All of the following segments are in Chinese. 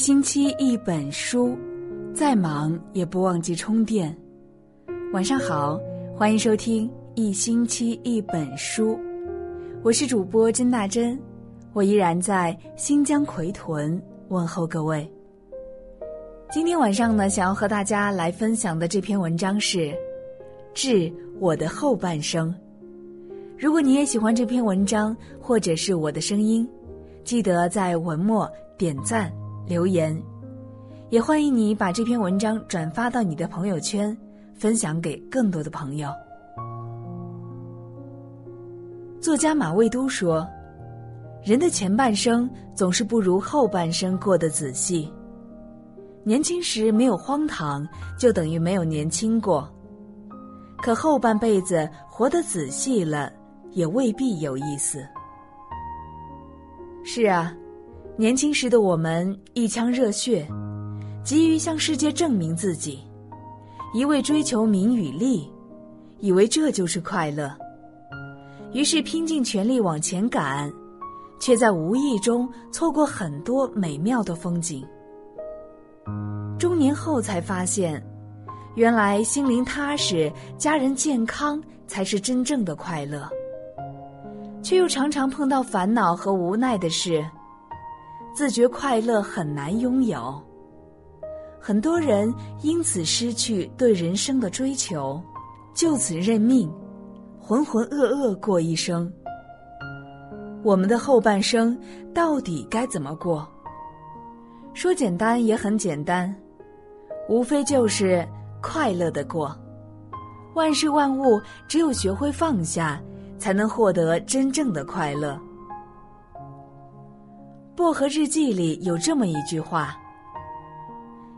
星期一本书，再忙也不忘记充电。晚上好，欢迎收听一星期一本书，我是主播甄大珍，我依然在新疆奎屯问候各位。今天晚上呢，想要和大家来分享的这篇文章是《致我的后半生》。如果你也喜欢这篇文章，或者是我的声音，记得在文末点赞留言，也欢迎你把这篇文章转发到你的朋友圈，分享给更多的朋友。作家马未都说：“人的前半生总是不如后半生过得仔细。年轻时没有荒唐，就等于没有年轻过。可后半辈子活得仔细了。”也未必有意思。是啊，年轻时的我们一腔热血，急于向世界证明自己，一味追求名与利，以为这就是快乐。于是拼尽全力往前赶，却在无意中错过很多美妙的风景。中年后才发现，原来心灵踏实、家人健康才是真正的快乐。却又常常碰到烦恼和无奈的事，自觉快乐很难拥有。很多人因此失去对人生的追求，就此认命，浑浑噩噩过一生。我们的后半生到底该怎么过？说简单也很简单，无非就是快乐的过。万事万物，只有学会放下。才能获得真正的快乐。薄荷日记里有这么一句话：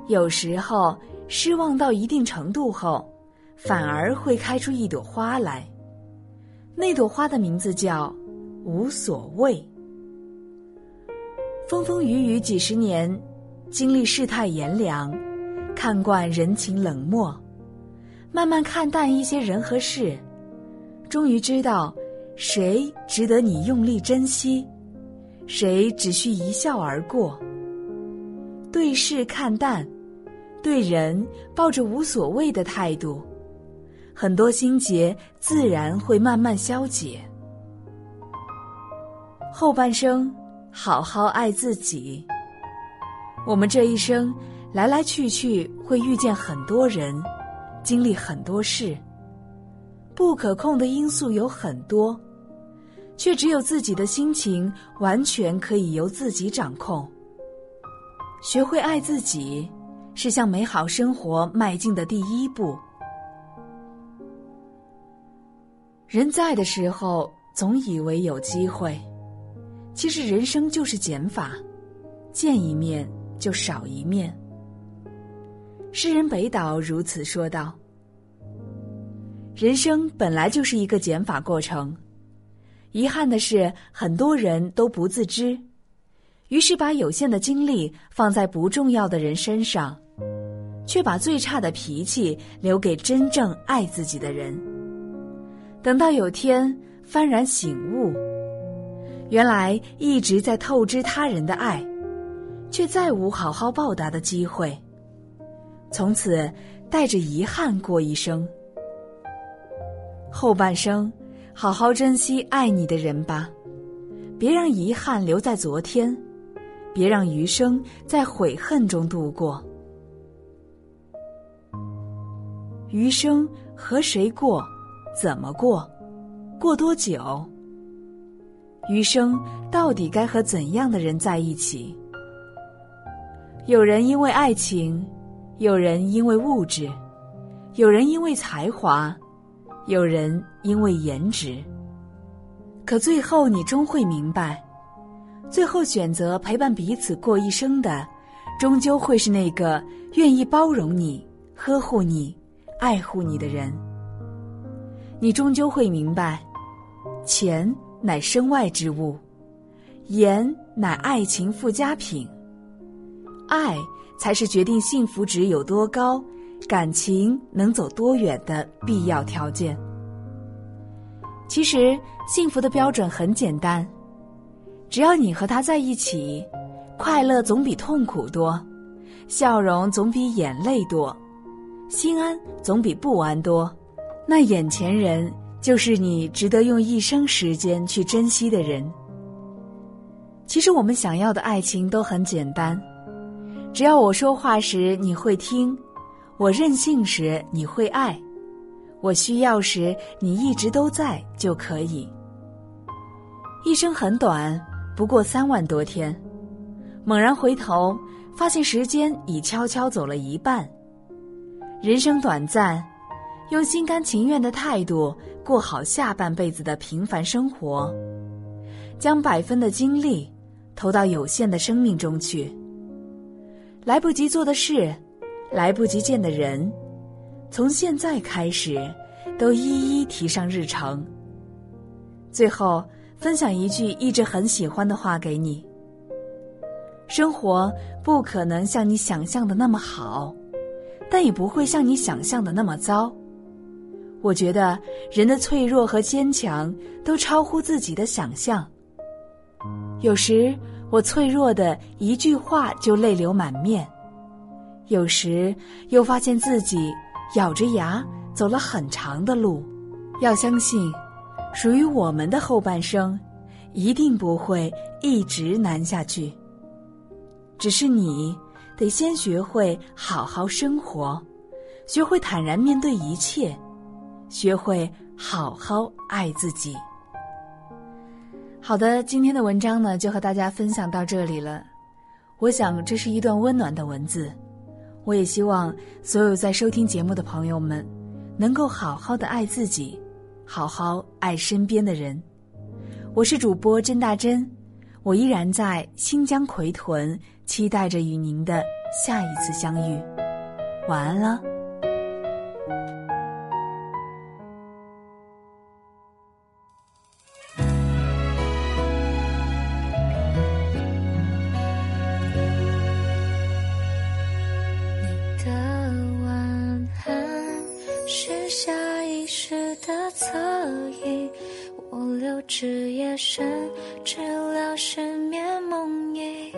有时候失望到一定程度后，反而会开出一朵花来。那朵花的名字叫无所谓。风风雨雨几十年，经历世态炎凉，看惯人情冷漠，慢慢看淡一些人和事。终于知道，谁值得你用力珍惜，谁只需一笑而过。对事看淡，对人抱着无所谓的态度，很多心结自然会慢慢消解。后半生，好好爱自己。我们这一生来来去去，会遇见很多人，经历很多事。不可控的因素有很多，却只有自己的心情完全可以由自己掌控。学会爱自己，是向美好生活迈进的第一步。人在的时候，总以为有机会，其实人生就是减法，见一面就少一面。诗人北岛如此说道。人生本来就是一个减法过程，遗憾的是，很多人都不自知，于是把有限的精力放在不重要的人身上，却把最差的脾气留给真正爱自己的人。等到有天幡然醒悟，原来一直在透支他人的爱，却再无好好报答的机会，从此带着遗憾过一生。后半生，好好珍惜爱你的人吧，别让遗憾留在昨天，别让余生在悔恨中度过。余生和谁过，怎么过，过多久？余生到底该和怎样的人在一起？有人因为爱情，有人因为物质，有人因为才华。有人因为颜值，可最后你终会明白，最后选择陪伴彼此过一生的，终究会是那个愿意包容你、呵护你、爱护你的人。你终究会明白，钱乃身外之物，颜乃爱情附加品，爱才是决定幸福值有多高。感情能走多远的必要条件。其实，幸福的标准很简单，只要你和他在一起，快乐总比痛苦多，笑容总比眼泪多，心安总比不安多。那眼前人就是你值得用一生时间去珍惜的人。其实我们想要的爱情都很简单，只要我说话时你会听，我任性时你会爱，我需要时你一直都在就可以。一生很短，不过三万多天，猛然回头，发现时间已悄悄走了一半。人生短暂，用心甘情愿的态度过好下半辈子的平凡生活，将百分的精力投到有限的生命中去。来不及做的事，来不及见的人，从现在开始，都一一提上日程。最后。分享一句一直很喜欢的话给你：生活不可能像你想象的那么好，但也不会像你想象的那么糟。我觉得人的脆弱和坚强都超乎自己的想象。有时我脆弱的一句话就泪流满面，有时又发现自己咬着牙走了很长的路。要相信。属于我们的后半生，一定不会一直难下去。只是你得先学会好好生活，学会坦然面对一切，学会好好爱自己。好的，今天的文章呢，就和大家分享到这里了。我想这是一段温暖的文字，我也希望所有在收听节目的朋友们，能够好好的爱自己。好好爱身边的人，我是主播甄大珍，我依然在新疆奎屯，期待着与您的下一次相遇。晚安了。至夜深，知了失眠梦呓。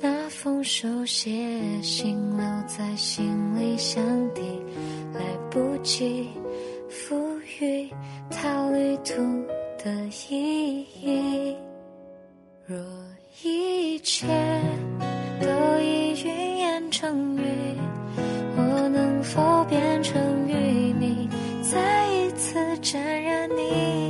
那封手写信留在心里箱底，来不及赋予它旅途的意义。若一切都已云烟成雨，我能否变成淤泥，再一次沾染你？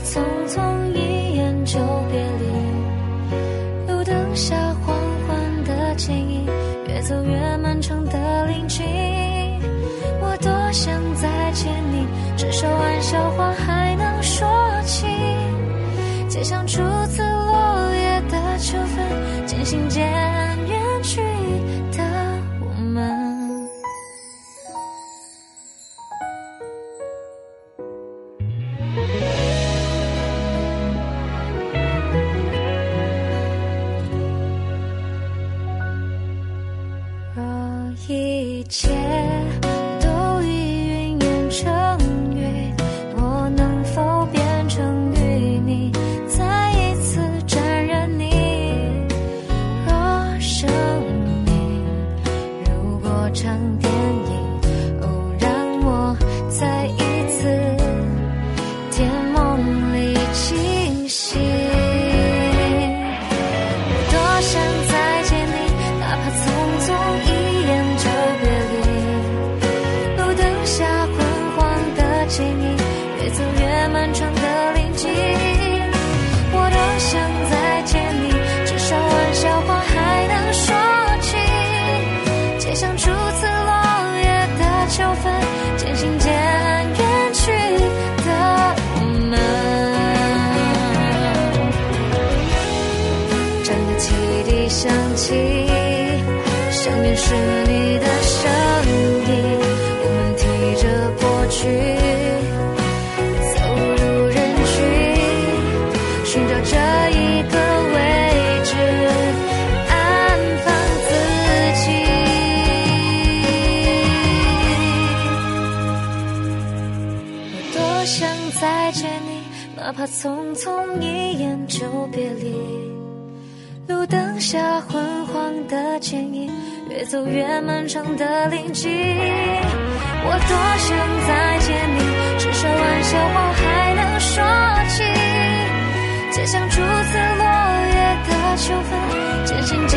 匆匆一眼就别离，路灯下黄昏的剪影，越走越漫长的林径。我多想再见你，至少玩笑话匆匆一眼就别离。路灯下昏黄的剪影，越走越漫长的林径。我多想再见你，至少玩笑话还能说起。就像初次落叶的秋分。渐行渐